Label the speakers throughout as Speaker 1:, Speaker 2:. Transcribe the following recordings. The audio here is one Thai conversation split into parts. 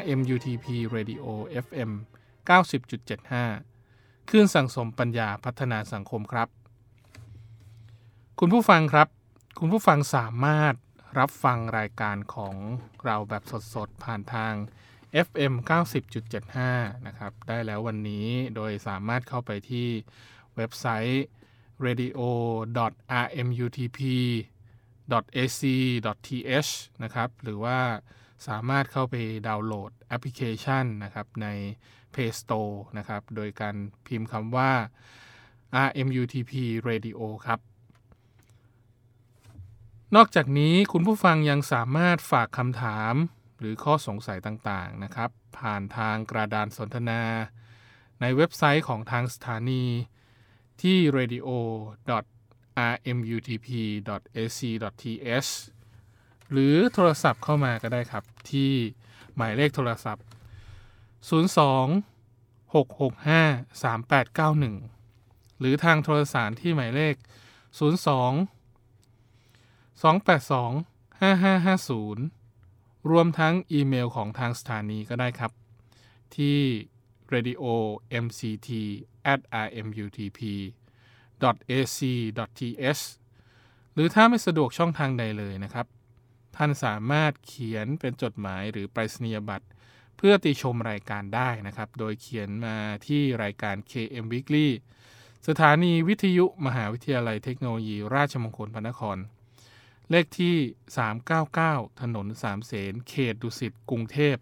Speaker 1: RMUTP Radio FM 90.75คลื่นสังสมปัญญาพัฒนาสังคมครับ คุณผู้ฟังครับ คุณผู้ฟังสามารถรับฟังรายการของเราแบบสดๆ ผ่านทาง FM 90.75 นะครับ ได้แล้ววันนี้โดยสามารถเข้าไปที่เว็บไซต์ radio.rmutp.ac.th นะครับ หรือว่า สามารถเข้าไปดาวน์โหลดแอปพลิเคชันนะครับใน Play Store นะครับ โดยการพิมพ์คำว่า RMUTP Radio ครับ นอกจากนี้คุณผู้ฟังยังสามารถฝากคำถามหรือข้อสงสัยต่างๆนะครับ ผ่านทางกระดานสนทนา ในเว็บไซต์ของทางสถานี ที่ radio.rmutp.ac.th หรือโทรศัพท์เข้ามาก็ได้ครับ ที่หมายเลขโทรศัพท์ 02 665 3891 หรือทางโทรสารที่หมายเลข 02 282 5550 รวมทั้งอีเมลของทางสถานีก็ได้ครับ ที่ radio mct at rmutp ac th หรือถ้าไม่สะดวกช่องทางใดเลยนะครับ ท่านสามารถเขียนเป็นจดหมายหรือไปรษณียบัตร เพื่อติชมรายการได้นะครับ โดยเขียนมาที่รายการ KM Weekly สถานีวิทยุมหาวิทยาลัยเทคโนโลยี ราชมงคลพระนคร เลขที่ 399 ถนนสามเสนเขตดุสิตกรุงเทพ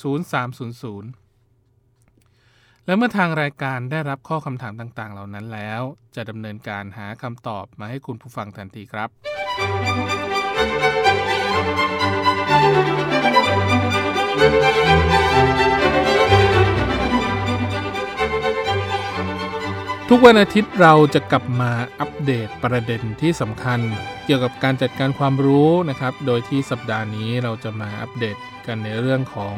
Speaker 1: 10300และเมื่อทางรายการได้รับข้อคำถามต่างๆ เหล่านั้นแล้ว จะดำเนินการหาคำตอบมาให้คุณผู้ฟังทันทีครับ ทุกวันอาทิตย์เราจะกลับมาอัปเดตประเด็นที่สำคัญ เกี่ยวกับการจัดการความรู้นะครับ โดยที่สัปดาห์นี้เราจะมาอัปเดตกันในเรื่องของ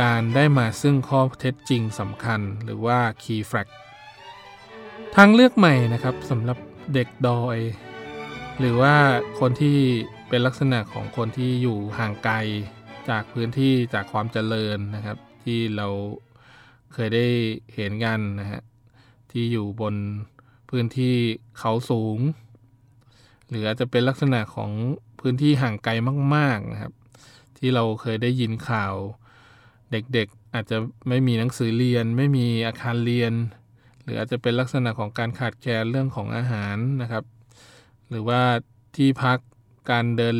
Speaker 1: การได้มาซึ่งข้อเท็จจริงสำคัญ หรือว่า Key Fact ทางเลือกใหม่นะครับสำหรับเด็กดอย หรือว่าคนที่ เป็นลักษณะของคนที่อยู่ห่างไกลจากพื้นที่จากความเจริญนะครับ ที่เราเคยได้เห็นกันนะฮะที่อยู่บนพื้นที่เขาสูง หรืออาจจะเป็นลักษณะของพื้นที่ห่างไกลมาก ๆนะครับ ที่เราเคยได้ยินข่าว เด็กๆอาจจะไม่มีหนังสือเรียน ไม่มีอาคารเรียน หรืออาจจะเป็นลักษณะของการขาดแคลนเรื่องของอาหารนะครับ หรือว่าที่พัก การเดิน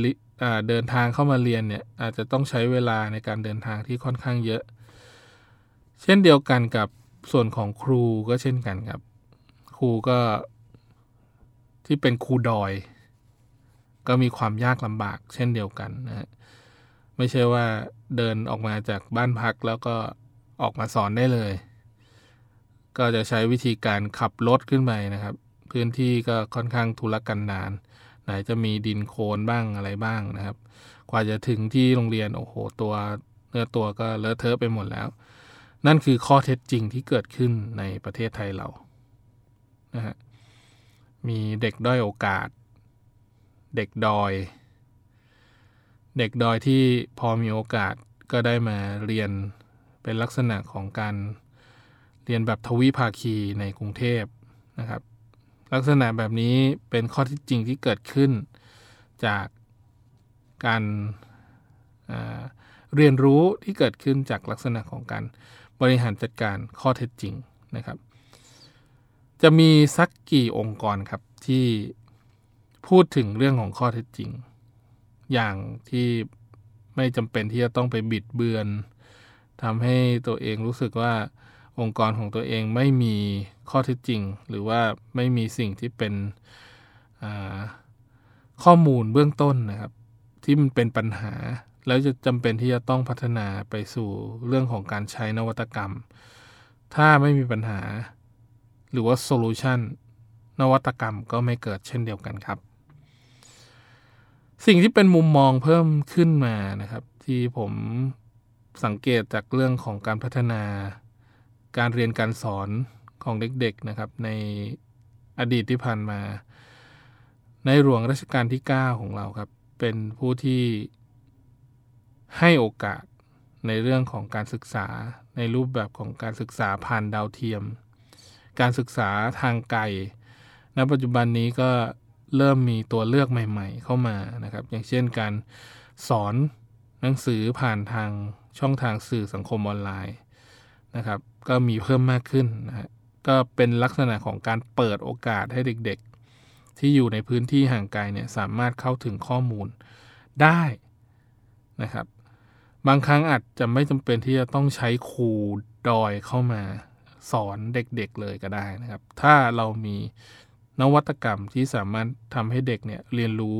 Speaker 1: เดินทางเข้ามาเรียนเนี่ยอาจจะต้องใช้เวลาในการเดินทางที่ค่อนข้างเยอะ เช่นเดียวกันกับส่วนของครูก็เช่นกันครับ ครูก็ที่เป็นครูดอย ก็มีความยากลำบาก เช่นเดียวกันนะฮะไม่ใช่ว่าเดินออกมาจากบ้านพักแล้วก็ออกมาสอนได้เลย ก็จะใช้วิธีการขับรถขึ้นไปนะครับ พื้นที่ก็ค่อนข้างทุรกันดาร ไหนจะมีดินโคลนบ้างอะไรบ้างนะครับ กว่าจะถึงที่โรงเรียน โอ้โห ตัวเนื้อตัวก็เลอะเทอะไปหมดแล้ว นั่นคือข้อเท็จจริงที่เกิดขึ้นในประเทศไทยเรานะฮะมีเด็กด้อยโอกาส เด็กดอย เด็กดอยที่พอมีโอกาสก็ได้มาเรียนเป็นลักษณะของการเรียนแบบทวิภาคีในกรุงเทพนะครับ ลักษณะแบบนี้เป็นข้อที่จริงที่เกิดขึ้น จากการเรียนรู้ที่เกิดขึ้นจากลักษณะของการบริหารจัดการข้อเท็จจริงนะครับ จะมีสักกี่องค์กรครับที่พูดถึงเรื่องของข้อเท็จจริง อย่างที่ไม่จำเป็นที่จะต้องไปบิดเบือนทำให้ตัวเองรู้สึกว่า องค์กรของตัวเองไม่มีข้อเท็จจริง หรือว่าไม่มีสิ่งที่เป็นข้อมูลเบื้องต้นนะครับ ที่มันเป็นปัญหา แล้วจะจำเป็นที่จะต้องพัฒนาไปสู่เรื่องของการใช้นวัตกรรม ถ้าไม่มีปัญหา หรือว่าโซลูชันนวัตกรรมก็ไม่เกิดเช่นเดียวกันครับ สิ่งที่เป็นมุมมองเพิ่มขึ้นมานะครับ ที่ผมสังเกตจากเรื่องของการพัฒนา การเรียนการสอนของเด็กๆนะครับในอดีตที่ผ่านมา ในหลวงรัชกาลที่ 9 ของเราครับ เป็นผู้ที่ให้โอกาสในเรื่องของการศึกษาในรูปแบบของการศึกษาผ่านดาวเทียม การศึกษาทางไกลณปัจจุบันนี้ก็เริ่มมีตัวเลือกใหม่ ๆ เข้ามานะครับ อย่างเช่นการสอนหนังสือผ่านทางช่องทางสื่อสังคมออนไลน์นะครับ ก็มีเพิ่มมากขึ้นนะฮะก็เป็นลักษณะของการเปิดโอกาสให้เด็กๆ ที่อยู่ในพื้นที่ห่างไกลเนี่ยสามารถเข้าถึงข้อมูลได้นะครับ บางครั้งอาจจะไม่จำเป็นที่จะต้องใช้ครูดอยเข้ามาสอนเด็กๆเลยก็ได้นะครับ ถ้าเรามีนวัตกรรมที่สามารถทำให้เด็กเนี่ยเรียนรู้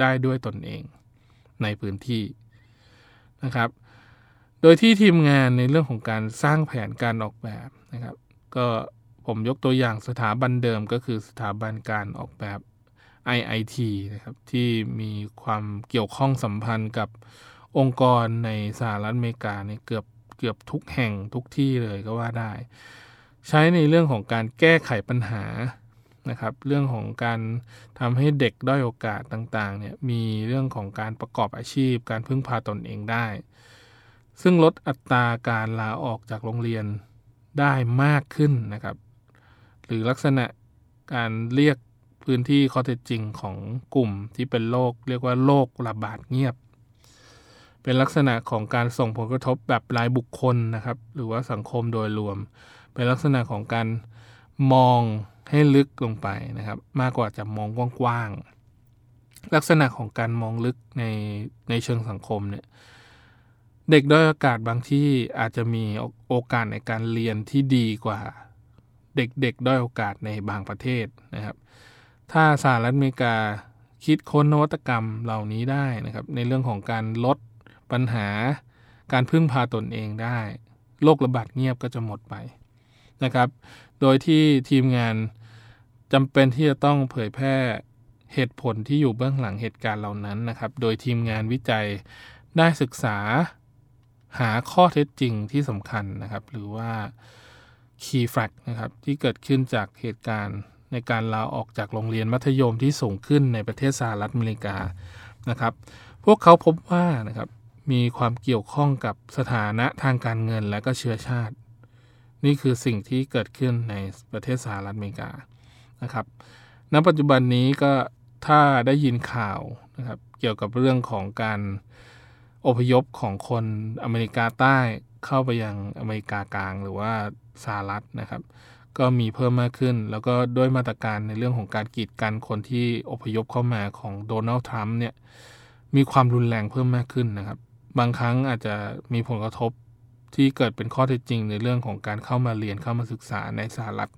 Speaker 1: ได้ด้วยตนเองในพื้นที่นะครับ โดยที่ทีมงานในเรื่องของการสร้างแผนการออกแบบนะครับ ก็ผมยกตัวอย่างสถาบันเดิมก็คือสถาบันการออกแบบ IIT นะครับที่มีความเกี่ยวข้องสัมพันธ์กับองค์กรในสหรัฐอเมริกาเนี่ยเกือบเกือบทุกแห่งทุกที่เลยก็ว่าได้ ใช้ในเรื่องของการแก้ไขปัญหานะครับเรื่องของการทำให้เด็กด้อยโอกาสต่างๆเนี่ยมีเรื่องของการประกอบอาชีพ การพึ่งพาตนเองได้ ซึ่งลดอัตราการลาออกจากโรงเรียนได้มากขึ้นนะครับ หรือลักษณะการเรียกพื้นที่ข้อเท็จจริงของกลุ่มที่เป็นโรคเรียกว่าโรคระบาดเงียบ เป็นลักษณะของการส่งผลกระทบแบบรายบุคคลนะครับ หรือว่าสังคมโดยรวม เป็นลักษณะของการมองให้ลึกลงไปนะครับ มากกว่าจะมองกว้างๆลักษณะของการมองลึกในในเชิงสังคมเนี่ย เด็กด้อยโอกาสบางที่อาจจะมีโอกาสในการเรียนที่ดีกว่า เด็กๆด้อยโอกาสในบางประเทศนะครับ ถ้าสหรัฐอเมริกาคิดค้นนวัตกรรมเหล่านี้ได้นะครับ ในเรื่องของการลดปัญหา การพึ่งพาตนเองได้โรคระบาดเงียบก็จะหมดไปนะครับ โดยที่ทีมงานจำเป็นที่จะต้องเผยแพร่เหตุผลที่อยู่เบื้องหลังเหตุการณ์เหล่านั้นนะครับ โดยทีมงานวิจัยได้ศึกษา หาข้อเท็จจริงที่สำคัญนะครับ หรือว่า key fact นะครับ ที่เกิดขึ้นจากเหตุการณ์ในการลาออกจากโรงเรียนมัธยมที่สูงขึ้นในประเทศสหรัฐอเมริกานะครับ พวกเขาพบว่านะครับมีความเกี่ยวข้องกับสถานะทางการเงินและก็เชื้อชาติ นี่คือสิ่งที่เกิดขึ้นในประเทศสหรัฐอเมริกานะครับ ณปัจจุบันนี้ก็ถ้าได้ยินข่าวนะครับ เกี่ยวกับเรื่องของการ อพยพของคนอเมริกาใต้เข้าไปยังอเมริกากลางหรือว่าสหรัฐนะครับ ก็มีเพิ่มมากขึ้น แล้วก็ด้วยมาตรการในเรื่องของการกีดกันคนที่อพยพเข้ามาของโดนัลด์ทรัมป์เนี่ยมีความรุนแรงเพิ่มมากขึ้นนะครับ บางครั้งอาจจะมีผลกระทบที่เกิดเป็นข้อเท็จจริงในเรื่องของการเข้ามาเรียนเข้ามาศึกษาในสหรัฐ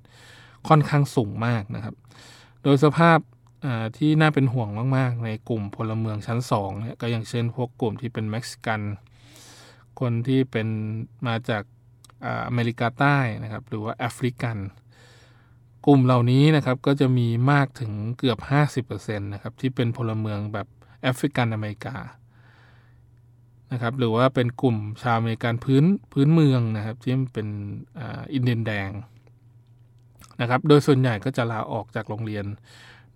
Speaker 1: ค่อนข้างสูงมากนะครับ โดยสภาพ ที่น่าเป็นห่วงมาก ๆ ในกลุ่มพลเมืองชั้น2เนี่ยก็อย่างเช่นพวกกลุ่มที่เป็นเม็กซิกัน คนที่เป็นมาจากอเมริกาใต้นะครับ หรือว่าแอฟริกัน กลุ่มเหล่านี้นะครับก็จะมีมากถึงเกือบ 50%นะครับที่เป็นพลเมืองแบบแอฟริกันอเมริกานะครับหรือว่าเป็นกลุ่มชาวอเมริกันพื้นพื้นเมืองนะครับที่เป็นอินเดียนแดงนะครับโดยส่วนใหญ่ก็จะลาออกจากโรงเรียน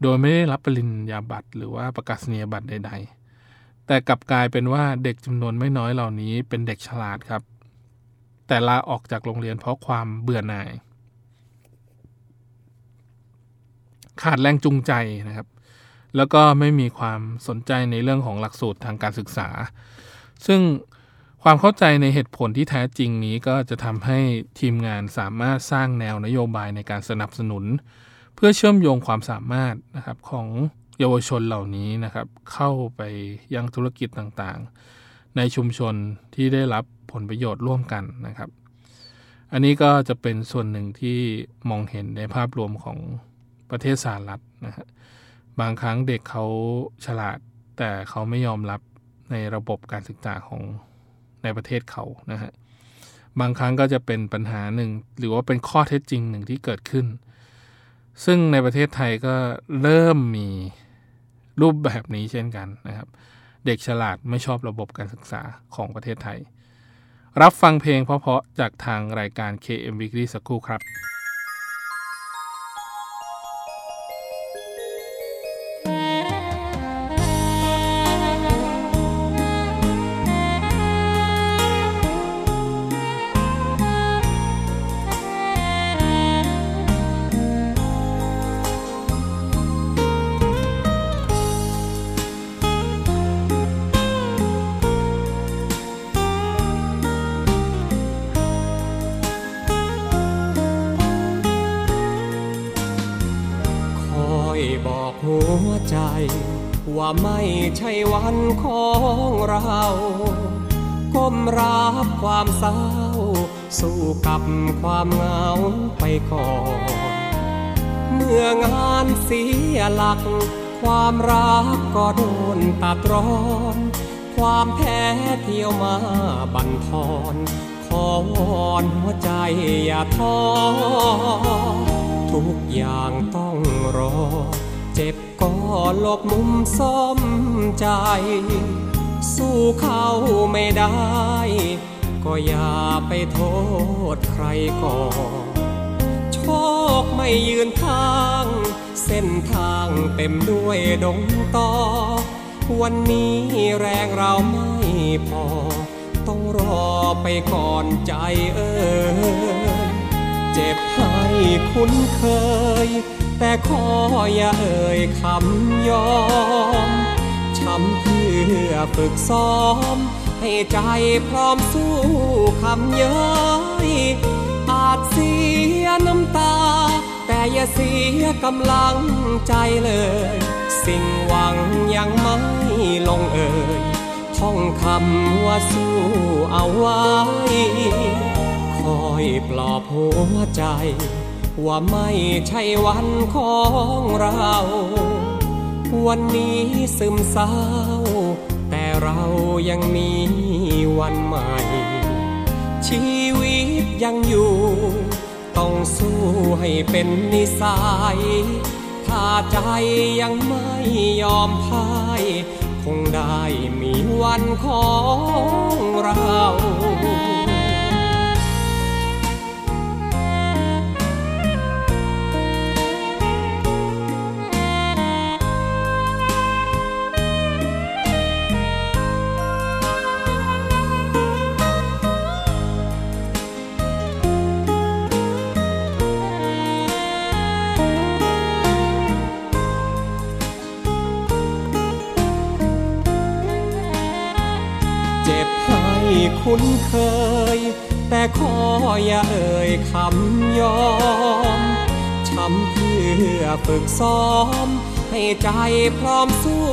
Speaker 1: โดยไม่ได้รับปริญญาบัตรหรือว่าประกาศนียบัตรใด ๆ แต่กลับกลายเป็นว่าเด็กจำนวนไม่น้อยเหล่านี้เป็นเด็กฉลาดครับ แต่ลาออกจากโรงเรียนเพราะความเบื่อหน่าย ขาดแรงจูงใจนะครับ แล้วก็ไม่มีความสนใจในเรื่องของหลักสูตรทางการศึกษา ซึ่งความเข้าใจในเหตุผลที่แท้จริงนี้ก็จะทำให้ทีมงานสามารถสร้างแนวนโยบายในการสนับสนุน เพื่อเชื่อมโยงความสามารถนะครับของเยาวชนเหล่านี้นะครับ เข้าไปยังธุรกิจต่างๆ ในชุมชนที่ได้รับผลประโยชน์ร่วมกันนะครับ อันนี้ก็จะเป็นส่วนหนึ่งที่มองเห็นในภาพรวมของประเทศสหรัฐนะฮะบางครั้งเด็กเขาฉลาด แต่เขาไม่ยอมรับในระบบการศึกษาของในประเทศเขานะฮะบางครั้งก็จะเป็นปัญหาหนึ่ง หรือว่าเป็นข้อเท็จจริงหนึ่งที่เกิดขึ้น ซึ่งในประเทศไทยก็เริ่มมีรูปแบบนี้เช่นกันนะครับ เด็กฉลาดไม่ชอบระบบการศึกษาของประเทศไทย รับฟังเพลงเพราะๆจากทางรายการ KM Weekly สักครู่ครับ
Speaker 2: ไม่ใช่วันของเราก้มรับความเศร้า สู้กับความเหงาไปก่อน เมื่องานเสียหลัก ความรักก็โดนตัดร้อน ความแพ้เที่ยวมาบันทอน ขอวอนหัวใจอย่าท้อทุกอย่างต้องรอ เจ็บ ก็หลบมุมซ่อมใจ สู้เขาไม่ได้ ก็อย่าไปโทษใครก่อนโชคไม่ยืนทาง เส้นทางเต็มด้วยดงตอ วันนี้แรงเราไม่พอ ต้องรอไปก่อนใจเอ่ยเจ็บให้คุ้นเคย แต่ขออย่าเอ่ยคำยอมช้ำเพื่อฝึกซ้อม ให้ใจพร้อมสู้คำเย้ยอาจเสียน้ำตา แต่อย่าเสียกำลังใจเลย สิ่งหวังยังไม่ลงเอ่ยท่องคำว่าสู้เอาไว้ คอยปลอบหัวใจ ว่าไม่ใช่วันของเรา วันนี้ซึมเศร้า แต่เรายังมีวันใหม่ ชีวิตยังอยู่ ต้องสู้ให้เป็นนิสัย ถ้าใจยังไม่ยอมพ่ายคงได้มีวันของเรา ออย่าเอ่ยคำยอมช้ำเพื่อฝึกซ้อม ให้ใจพร้อมสู้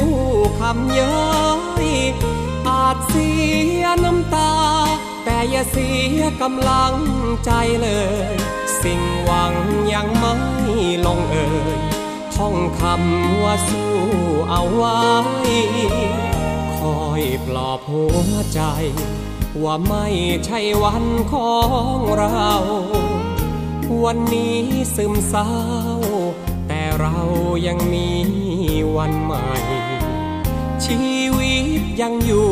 Speaker 2: คำเย้ยอาจเสียน้ำตา แต่อย่าเสียกำลังใจเลย สิ่งหวังยังไม่ลงเอ่ยท่องคำว่าสู้เอาไว้ คอยปลอบหัวใจ ว่าไม่ใช่วันของเรา วันนี้ซึมเศร้า แต่เรายังมีวันใหม่ ชีวิตยังอยู่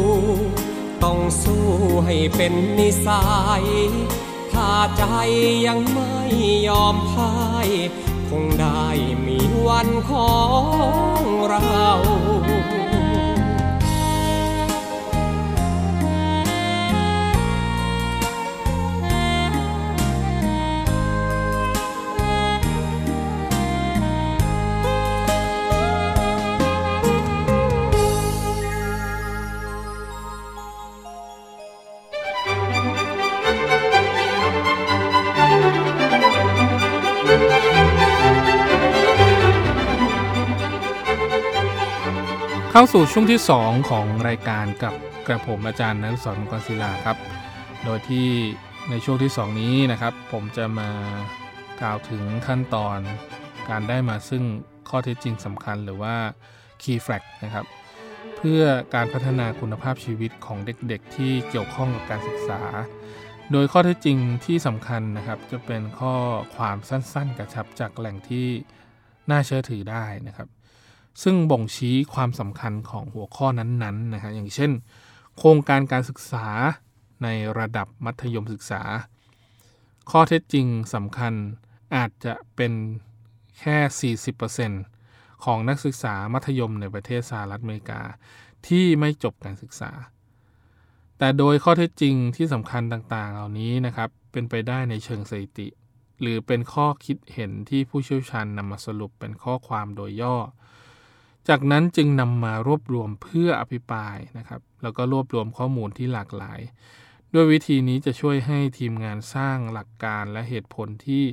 Speaker 2: ต้องสู้ให้เป็นนิสัย ถ้าใจยังไม่ยอมพ่าย คงได้มีวันของเรา
Speaker 1: เข้าสู่ช่วงที่ 2 ของรายการกับกระผมอาจารย์นักสอนมังกรศิลาครับ โดยที่ในช่วงที่ 2 นี้นะครับ ผมจะมากล่าวถึงขั้นตอนการได้มาซึ่งข้อเท็จจริงสำคัญหรือว่า Key Fact นะครับ เพื่อการพัฒนาคุณภาพชีวิตของเด็กๆ ที่เกี่ยวข้องกับการศึกษา โดยข้อเท็จจริงที่สำคัญนะครับ จะเป็นข้อความสั้นๆ กระชับจากแหล่งที่น่าเชื่อถือได้นะครับ ซึ่งบ่งชี้ความสำคัญของหัวข้อนั้นๆนะครับอย่างเช่น โครงการการศึกษาในระดับมัธยมศึกษา ข้อเท็จจริงสำคัญอาจจะเป็นแค่ 40%ของนักศึกษามัธยมในประเทศสหรัฐอเมริกา ที่ไม่จบการศึกษา แต่โดยข้อเท็จจริงที่สำคัญต่างๆ เหล่านี้นะครับ เป็นไปได้ในเชิงสถิติ หรือเป็นข้อคิดเห็นที่ผู้เชี่ยวชาญนำมาสรุปเป็นข้อความโดยย่อ จากนั้นจึงนำมารวบรวมเพื่ออภิปรายนะครับ แล้วก็รวบรวมข้อมูลที่หลากหลาย ด้วยวิธีนี้จะช่วยให้ทีมงานสร้างหลักการและเหตุผลที่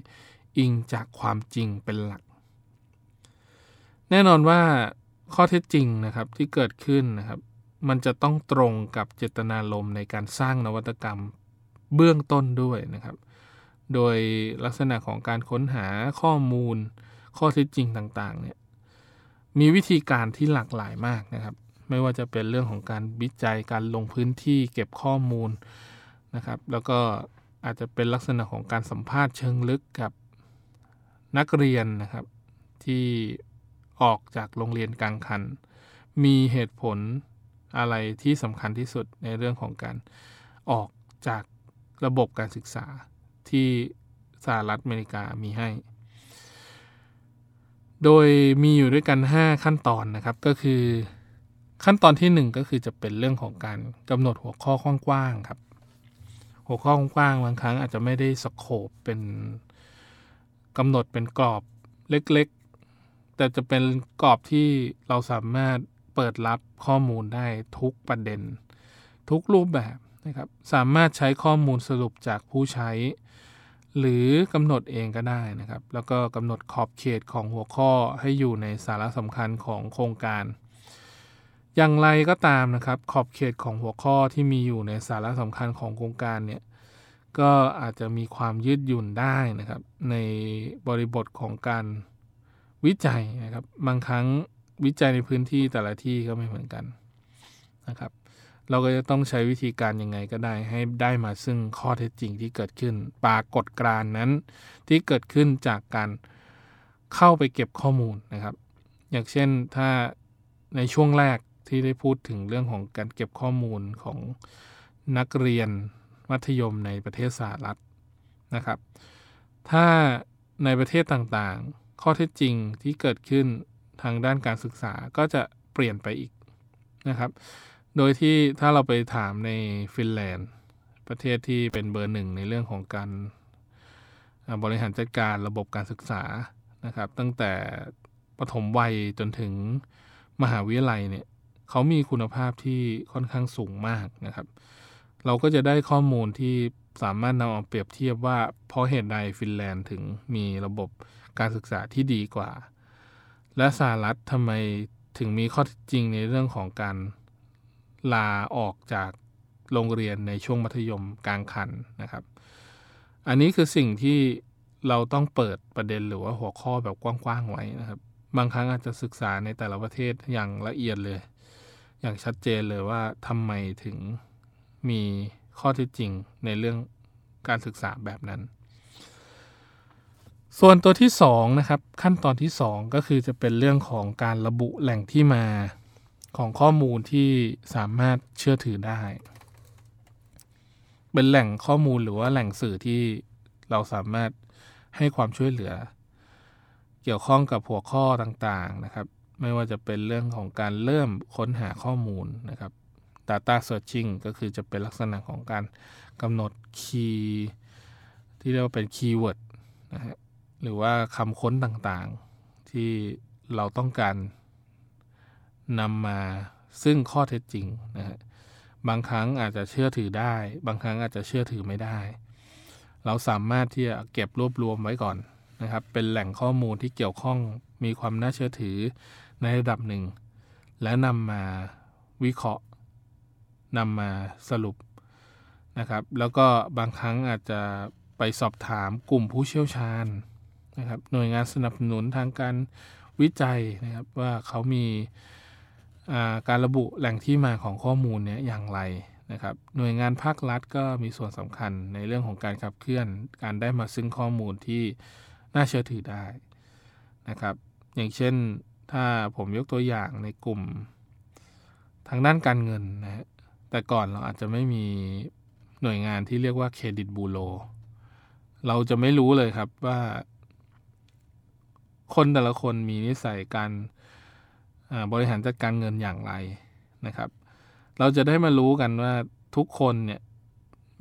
Speaker 1: อิงจากความจริงเป็นหลัก แน่นอนว่าข้อเท็จจริงนะครับที่เกิดขึ้นนะครับ มันจะต้องตรงกับเจตนารมณ์ในการสร้างนวัตกรรมเบื้องต้นด้วยนะครับ โดยลักษณะของการค้นหาข้อมูลข้อเท็จจริงต่างๆเนี่ย มีวิธีการที่หลากหลายมากนะครับ ไม่ว่าจะเป็นเรื่องของการวิจัยการลงพื้นที่เก็บข้อมูลนะครับ แล้วก็อาจจะเป็นลักษณะของการสัมภาษณ์เชิงลึกกับนักเรียนนะครับ ที่ออกจากโรงเรียนกลางคัน มีเหตุผลอะไรที่สำคัญที่สุดในเรื่องของการออกจากระบบการศึกษาที่สหรัฐอเมริกามีให้ โดยมีอยู่ด้วยกัน 5 ขั้นตอนนะครับ ก็คือขั้นตอนที่ 1 ก็คือจะเป็นเรื่องของการกำหนดหัวข้อกว้างๆครับ หัวข้อกว้างๆบางครั้งอาจจะไม่ได้สโคบเป็นกำหนดเป็นกรอบเล็กๆ แต่จะเป็นกรอบที่เราสามารถเปิดรับข้อมูลได้ทุกประเด็น ทุกรูปแบบนะครับ สามารถใช้ข้อมูลสรุปจากผู้ใช้ หรือกำหนดเองก็ได้นะครับ แล้วก็กำหนดขอบเขตของหัวข้อให้อยู่ในสาระสำคัญของโครงการ อย่างไรก็ตามนะครับ ขอบเขตของหัวข้อที่มีอยู่ในสาระสำคัญของโครงการเนี่ยก็อาจจะมีความยืดหยุ่นได้นะครับ ในบริบทของการวิจัยนะครับ บางครั้งวิจัยในพื้นที่แต่ละที่ก็ไม่เหมือนกันนะครับ เราก็จะต้องใช้วิธีการยังไงก็ได้ ให้ได้มาซึ่งข้อเท็จจริงที่เกิดขึ้น ปรากฏการณ์นั้นที่เกิดขึ้นจากการเข้าไปเก็บข้อมูลนะครับ อย่างเช่นถ้าในช่วงแรกที่ได้พูดถึงเรื่องของการเก็บข้อมูลของนักเรียนมัธยมในประเทศสหรัฐนะครับ ถ้าในประเทศต่างๆ ข้อเท็จจริงที่เกิดขึ้นทางด้านการศึกษาก็จะเปลี่ยนไปอีกนะครับ โดยที่ถ้าเราไปถามในฟินแลนด์ ประเทศที่เป็นเบอร์หนึ่งในเรื่องของการบริหารจัดการระบบการศึกษานะครับ ตั้งแต่ปฐมวัยจนถึงมหาวิทยาลัยเนี่ยเขามีคุณภาพที่ค่อนข้างสูงมากนะครับ เราก็จะได้ข้อมูลที่สามารถนำเอาเปรียบเทียบว่าเพราะเหตุใดฟินแลนด์ถึงมีระบบการศึกษาที่ดีกว่า และสหรัฐทำไมถึงมีข้อจริงในเรื่องของการ ลาออกจากโรงเรียนในช่วงมัธยมกลางคันนะครับ อันนี้คือสิ่งที่เราต้องเปิดประเด็นหรือว่าหัวข้อแบบกว้างๆไว้นะครับ บางครั้งอาจจะศึกษาในแต่ละประเทศอย่างละเอียดเลย อย่างชัดเจนเลยว่าทำไมถึงมีข้อเท็จจริงในเรื่องการศึกษาแบบนั้น ส่วนตัวที่2นะครับขั้นตอนที่ 2 ก็คือจะเป็นเรื่องของการระบุแหล่งที่มา ของข้อมูลที่สามารถเชื่อถือได้ เป็นแหล่งข้อมูลหรือว่าแหล่งสื่อที่เราสามารถให้ความช่วยเหลือ เกี่ยวข้องกับหัวข้อต่างๆนะครับ ไม่ว่าจะเป็นเรื่องของการเริ่มค้นหาข้อมูลนะครับ Data Searching ก็คือจะเป็นลักษณะของการกำหนด key ที่เรียกว่าเป็น keyword นะฮะหรือว่าคำค้นต่างๆที่เราต้องการ นำมาซึ่งข้อเท็จจริงนะฮะบางครั้งอาจจะเชื่อถือได้ บางครั้งอาจจะเชื่อถือไม่ได้ เราสามารถที่จะเก็บรวบรวมไว้ก่อนนะครับ เป็นแหล่งข้อมูลที่เกี่ยวข้องมีความน่าเชื่อถือในระดับหนึ่ง และนำมาวิเคราะห์นำมาสรุปนะครับ แล้วก็บางครั้งอาจจะไปสอบถามกลุ่มผู้เชี่ยวชาญนะครับ หน่วยงานสนับสนุนทางการวิจัยนะครับว่าเขามี การระบุแหล่งที่มาของข้อมูลเนี้ยอย่างไรนะครับหน่วยงานภาครัฐก็มีส่วนสำคัญในเรื่องของการขับเคลื่อน การได้มาซึ่งข้อมูลที่น่าเชื่อถือได้นะครับ อย่างเช่นถ้าผมยกตัวอย่างในกลุ่ม ทางด้านการเงินนะ แต่ก่อนเราอาจจะไม่มีหน่วยงานที่เรียกว่าเครดิตบูโรเราจะไม่รู้เลยครับว่า คนแต่ละคนมีนิสัยการ บริหารจัดการเงินอย่างไรนะครับ เราจะได้มารู้กันว่าทุกคนเนี่ย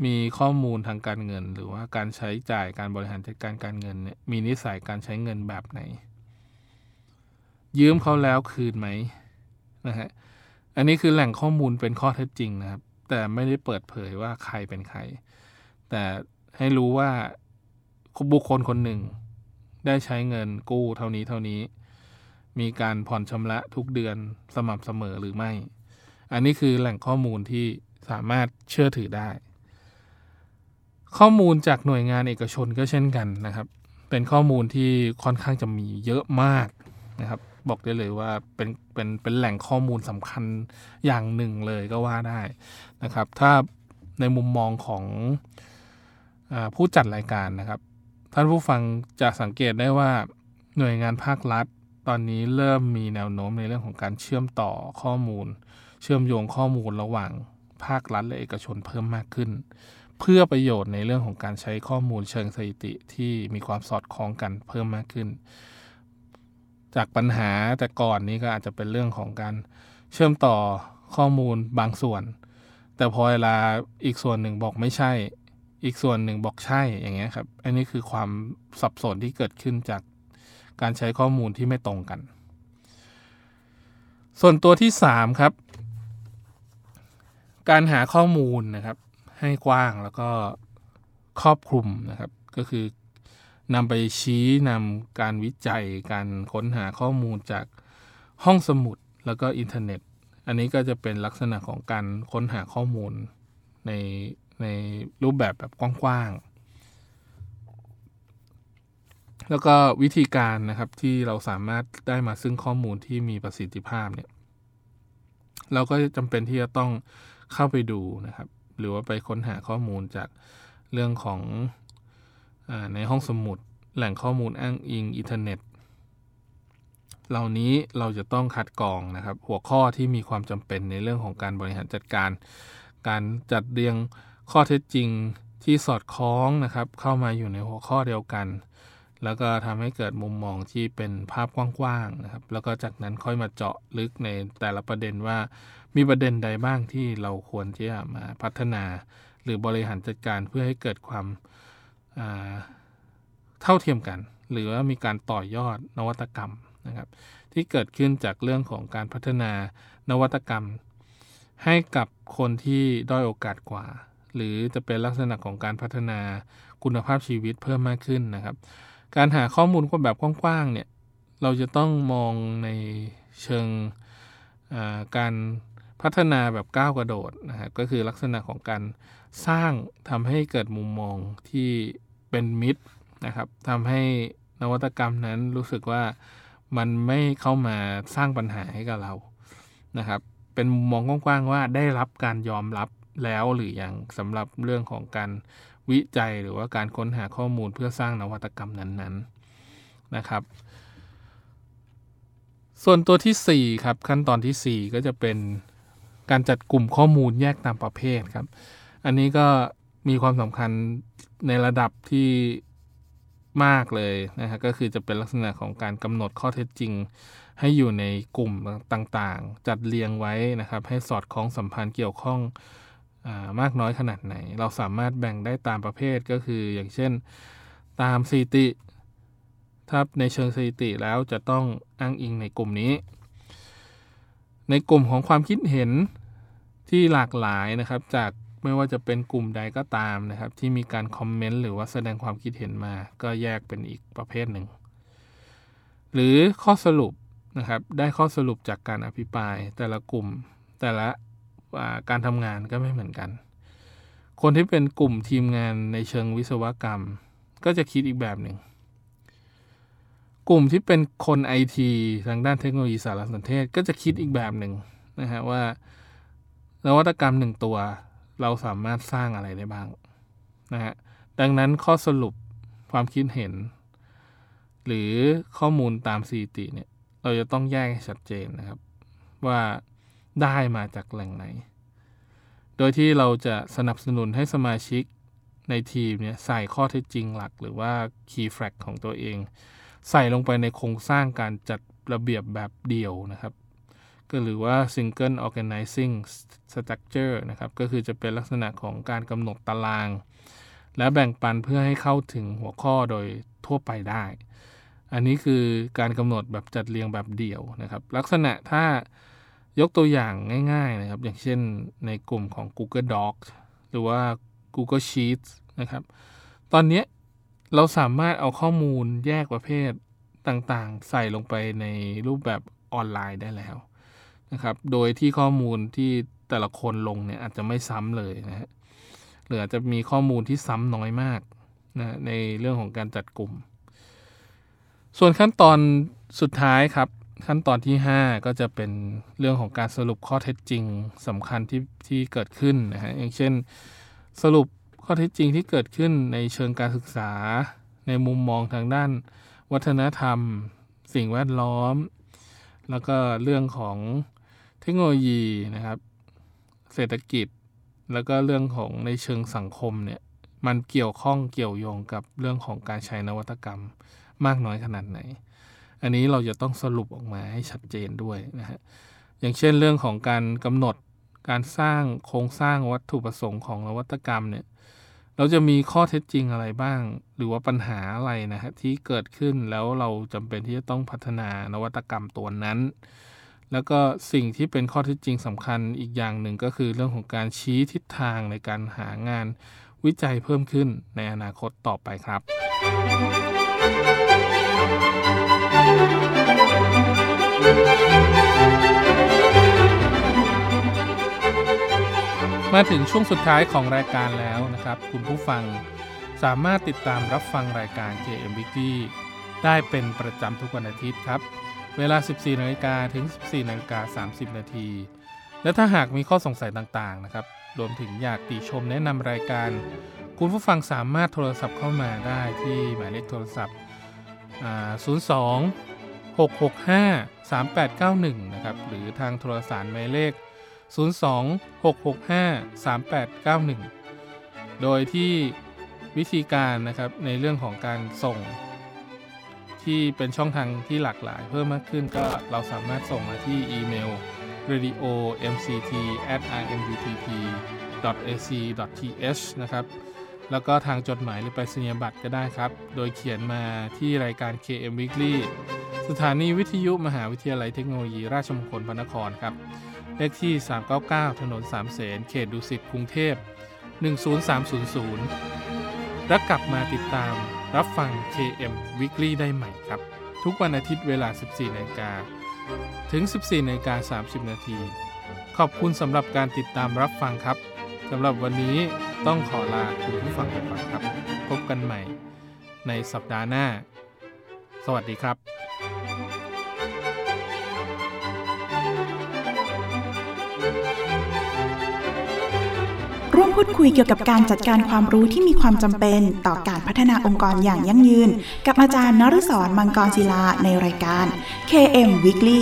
Speaker 1: มีข้อมูลทางการเงิน หรือว่าการใช้จ่ายการบริหารจัดการการเงินเนี่ยมีนิสัยการใช้เงินแบบไหน ยืมเขาแล้วคืนไหมนะฮะอันนี้คือแหล่งข้อมูลเป็นข้อเท็จจริงนะครับ แต่ไม่ได้เปิดเผยว่าใครเป็นใคร แต่ให้รู้ว่าบุคคลคนหนึ่ง ได้ใช้เงินกู้เท่านี้เท่านี้ มีการผ่อนชำระทุกเดือนสม่ำเสมอหรือไม่ อันนี้คือแหล่งข้อมูลที่สามารถเชื่อถือได้ ข้อมูลจากหน่วยงานเอกชนก็เช่นกันนะครับ เป็นข้อมูลที่ค่อนข้างจะมีเยอะมากนะครับ บอกได้เลยว่าเป็นเป็นเป็นแหล่งข้อมูลสำคัญอย่างหนึ่งเลยก็ว่าได้นะครับ ถ้าในมุมมองของอผู้จัดรายการนะครับ ท่านผู้ฟังจะสังเกตได้ว่าหน่วยงานภาครัฐ ตอนนี้เริ่มมีแนวโน้มในเรื่องของการเชื่อมต่อข้อมูล เชื่อมโยงข้อมูลระหว่างภาครัฐและเอกชนเพิ่มมากขึ้น เพื่อประโยชน์ในเรื่องของการใช้ข้อมูลเชิงสถิติที่มีความสอดคล้องกันเพิ่มมากขึ้น จากปัญหาแต่ก่อนนี้ก็อาจจะเป็นเรื่องของการเชื่อมต่อข้อมูลบางส่วน แต่พอเวลาอีกส่วนหนึ่งบอกไม่ใช่ อีกส่วนหนึ่งบอกใช่อย่างเงี้ยครับ อันนี้คือความสับสนที่เกิดขึ้นจาก การใช้ข้อมูลที่ไม่ตรงกัน ส่วนตัวที่ 3 ครับ การหาข้อมูลนะครับ ให้กว้างแล้วก็ครอบคลุมนะครับ ก็คือนำไปชี้นำการวิจัยการค้นหาข้อมูลจากห้องสมุดแล้วก็อินเทอร์เน็ต อันนี้ก็จะเป็นลักษณะของการค้นหาข้อมูลในในรูปแบบแบบกว้างๆ แล้วก็วิธีการนะครับที่เราสามารถได้มาซึ่งข้อมูลที่มีประสิทธิภาพเนี่ยเราก็จำเป็นที่จะต้องเข้าไปดูนะครับ หรือว่าไปค้นหาข้อมูลจากเรื่องของในห้องสมุด แหล่งข้อมูลอ้างอิงอินเทอร์เน็ต เหล่านี้เราจะต้องคัดกรองนะครับ หัวข้อที่มีความจำเป็นในเรื่องของการบริหารจัดการ การจัดเรียงข้อเท็จจริงที่สอดคล้องนะครับ เข้ามาอยู่ในหัวข้อเดียวกัน แล้วก็ทำให้เกิดมุมมองที่เป็นภาพกว้างๆนะครับ แล้วก็จากนั้นค่อยมาเจาะลึกในแต่ละประเด็นว่า มีประเด็นใดบ้างที่เราควรที่จะมาพัฒนา หรือบริหารจัดการเพื่อให้เกิดความเท่าเทียมกัน หรือว่ามีการต่อยอดนวัตกรรมนะครับ ที่เกิดขึ้นจากเรื่องของการพัฒนานวัตกรรม ให้กับคนที่ด้อยโอกาสกว่า หรือจะเป็นลักษณะของการพัฒนาคุณภาพชีวิตเพิ่มมากขึ้นนะครับ การหาข้อมูลแบบกว้างๆเนี่ยเราจะต้องมองในเชิงการพัฒนาแบบก้าวกระโดดนะครับก็คือลักษณะของการสร้างทำให้เกิดมุมมองที่เป็นมิตรนะครับทำให้นวัตกรรมนั้นรู้สึกว่ามันไม่เข้ามาสร้างปัญหาให้กับเรานะครับ เป็นมุมมองกว้างๆว่าได้รับการยอมรับ แล้วหรืออยังสำหรับเรื่องของการวิจัยหรือว่าการค้นหาข้อมูลเพื่อสร้างนวัตกรรมนั้นๆนะครับ ส่วนตัวที่ 4 ครับ ขั้นตอนที่ 4 ก็จะเป็นการจัดกลุ่มข้อมูลแยกตามประเภทครับ อันนี้ก็มีความสำคัญในระดับที่มากเลยนะฮะก็คือจะเป็นลักษณะของการกำหนดข้อเท็จจริง ให้อยู่ในกลุ่มต่างๆ จัดเรียงไว้นะครับ ให้สอดคล้องสัมพันธ์เกี่ยวข้อง มากน้อยขนาดไหน เราสามารถแบ่งได้ตามประเภทก็คืออย่างเช่นตามสถิติ ถ้าในเชิงสถิติแล้วจะต้องอ้างอิงในกลุ่มนี้ ในกลุ่มของความคิดเห็นที่หลากหลายนะครับจากไม่ว่าจะเป็นกลุ่มใดก็ตามนะครับ ที่มีการคอมเมนต์หรือว่าแสดงความคิดเห็นมา ก็แยกเป็นอีกประเภทหนึ่ง หรือข้อสรุปนะครับได้ข้อสรุปจากการอภิปราย แต่ละกลุ่มแต่ละ การทำงานก็ไม่เหมือนกัน คนที่เป็นกลุ่มทีมงานในเชิงวิศวกรรม ก็จะคิดอีกแบบหนึ่ง กลุ่มที่เป็นคนไอทีทางด้านเทคโนโลยีสารสนเทศก็จะคิดอีกแบบหนึ่งนะฮะว่านวัตกรรมหนึ่งตัว เราสามารถสร้างอะไรได้บ้างนะฮะดังนั้นข้อสรุปความคิดเห็น หรือข้อมูลตามสีติเนี่ย เราจะต้องแยกให้ชัดเจนนะครับ ว่า ได้มาจากแหล่งไหน โดยที่เราจะสนับสนุนให้สมาชิกในทีมเนี่ยใส่ข้อเท็จจริงหลักหรือว่า key fact ของตัวเอง ใส่ลงไปในโครงสร้างการจัดระเบียบแบบเดี่ยวนะครับ ก็หรือว่า single organizing structure นะครับ ก็คือจะเป็นลักษณะของการกำหนดตาราง และแบ่งปันเพื่อให้เข้าถึงหัวข้อโดยทั่วไปได้ อันนี้คือการกำหนดแบบจัดเรียงแบบเดี่ยวนะครับ ลักษณะถ้า ยกตัวอย่างง่ายๆนะครับ อย่างเช่นในกลุ่มของ Google Docs หรือว่า Google Sheets นะครับ ตอนนี้เราสามารถเอาข้อมูลแยกประเภทต่างๆ ใส่ลงไปในรูปแบบออนไลน์ได้แล้วนะครับ โดยที่ข้อมูลที่แต่ละคนลงเนี่ยอาจจะไม่ซ้ำเลยนะฮะหรืออาจจะมีข้อมูลที่ซ้ำน้อยมากนะในเรื่องของการจัดกลุ่ม ส่วนขั้นตอนสุดท้ายครับ ขั้นตอนที่ 5 ก็จะเป็นเรื่องของการสรุปข้อเท็จจริงสำคัญที่ที่เกิดขึ้นนะฮะอย่างเช่น สรุปข้อเท็จจริงที่เกิดขึ้นในเชิงการศึกษา ในมุมมองทางด้าน วัฒนธรรม สิ่งแวดล้อม แล้วก็เรื่องของเทคโนโลยีนะครับ เศรษฐกิจ แล้วก็เรื่องของในเชิงสังคมเนี่ยมันเกี่ยวข้องเกี่ยวโยงกับเรื่องของการใช้นวัตกรรมมากน้อยขนาดไหน อันนี้เราจะต้องสรุปออกมาให้ชัดเจนด้วยนะฮะอย่างเช่นเรื่องของการกำหนดการสร้างโครงสร้างวัตถุประสงค์ของนวัตกรรมเนี่ยเราจะมีข้อเท็จจริงอะไรบ้าง หรือว่าปัญหาอะไรนะฮะที่เกิดขึ้นแล้วเราจำเป็นที่จะต้องพัฒนานวัตกรรมตัวนั้น แล้วก็สิ่งที่เป็นข้อเท็จจริงสำคัญอีกอย่างหนึ่งก็คือเรื่องของการชี้ทิศทางในการหางานวิจัยเพิ่มขึ้นในอนาคตต่อไปครับ มาถึงช่วงสุดท้ายของรายการแล้วนะครับ คุณผู้ฟังสามารถติดตามรับฟังรายการ KM Weekly ได้เป็นประจำทุกวันอาทิตย์ครับ เวลา 14นาฬิกาถึง 14นาฬิกา30 นาที และถ้าหากมีข้อสงสัยต่างๆนะครับ รวมถึงอยากติชมแนะนำรายการ คุณผู้ฟังสามารถโทรศัพท์เข้ามาได้ที่หมายเลขโทรศัพท์ 02 665 3891 นะครับ หรือทางโทรศัพท์หมายเลข 02 665 3891 โดยที่วิธีการนะครับในเรื่องของการส่ง ที่เป็นช่องทางที่หลากหลายเพิ่มมากขึ้นก็เราสามารถส่งมาที่อีเมล radio mct at imutp ac th นะครับ แล้วก็ทางจดหมายหรือไปสัญญบัตรก็ได้ครับ โดยเขียนมาที่รายการ KM Weekly สถานีวิทยุมหาวิทยาลัยเทคโนโลยีราชมงคลพระนครครับ เลขที่ 399 ถนนสามเสนเขตดุสิตกรุงเทพ 10300 และกลับมาติดตามรับฟัง KM Weekly ได้ใหม่ครับ ทุกวันอาทิตย์เวลา 14นาฬิกาถึง 14นาฬิกา30 นาที ขอบคุณสำหรับการติดตามรับฟังครับ สำหรับวันนี้ต้องขอลาคุณผู้ฟังไปก่อนครับ พบกันใหม่ในสัปดาห์หน้า สวัสดีครับ
Speaker 3: ร่วมพูดคุยเกี่ยวกับการจัดการความรู้ที่มีความจำเป็น ต่อการพัฒนาองค์กรอย่างยั่งยืน กับอาจารย์นฤศรมังกรศิลาในรายการ KM Weekly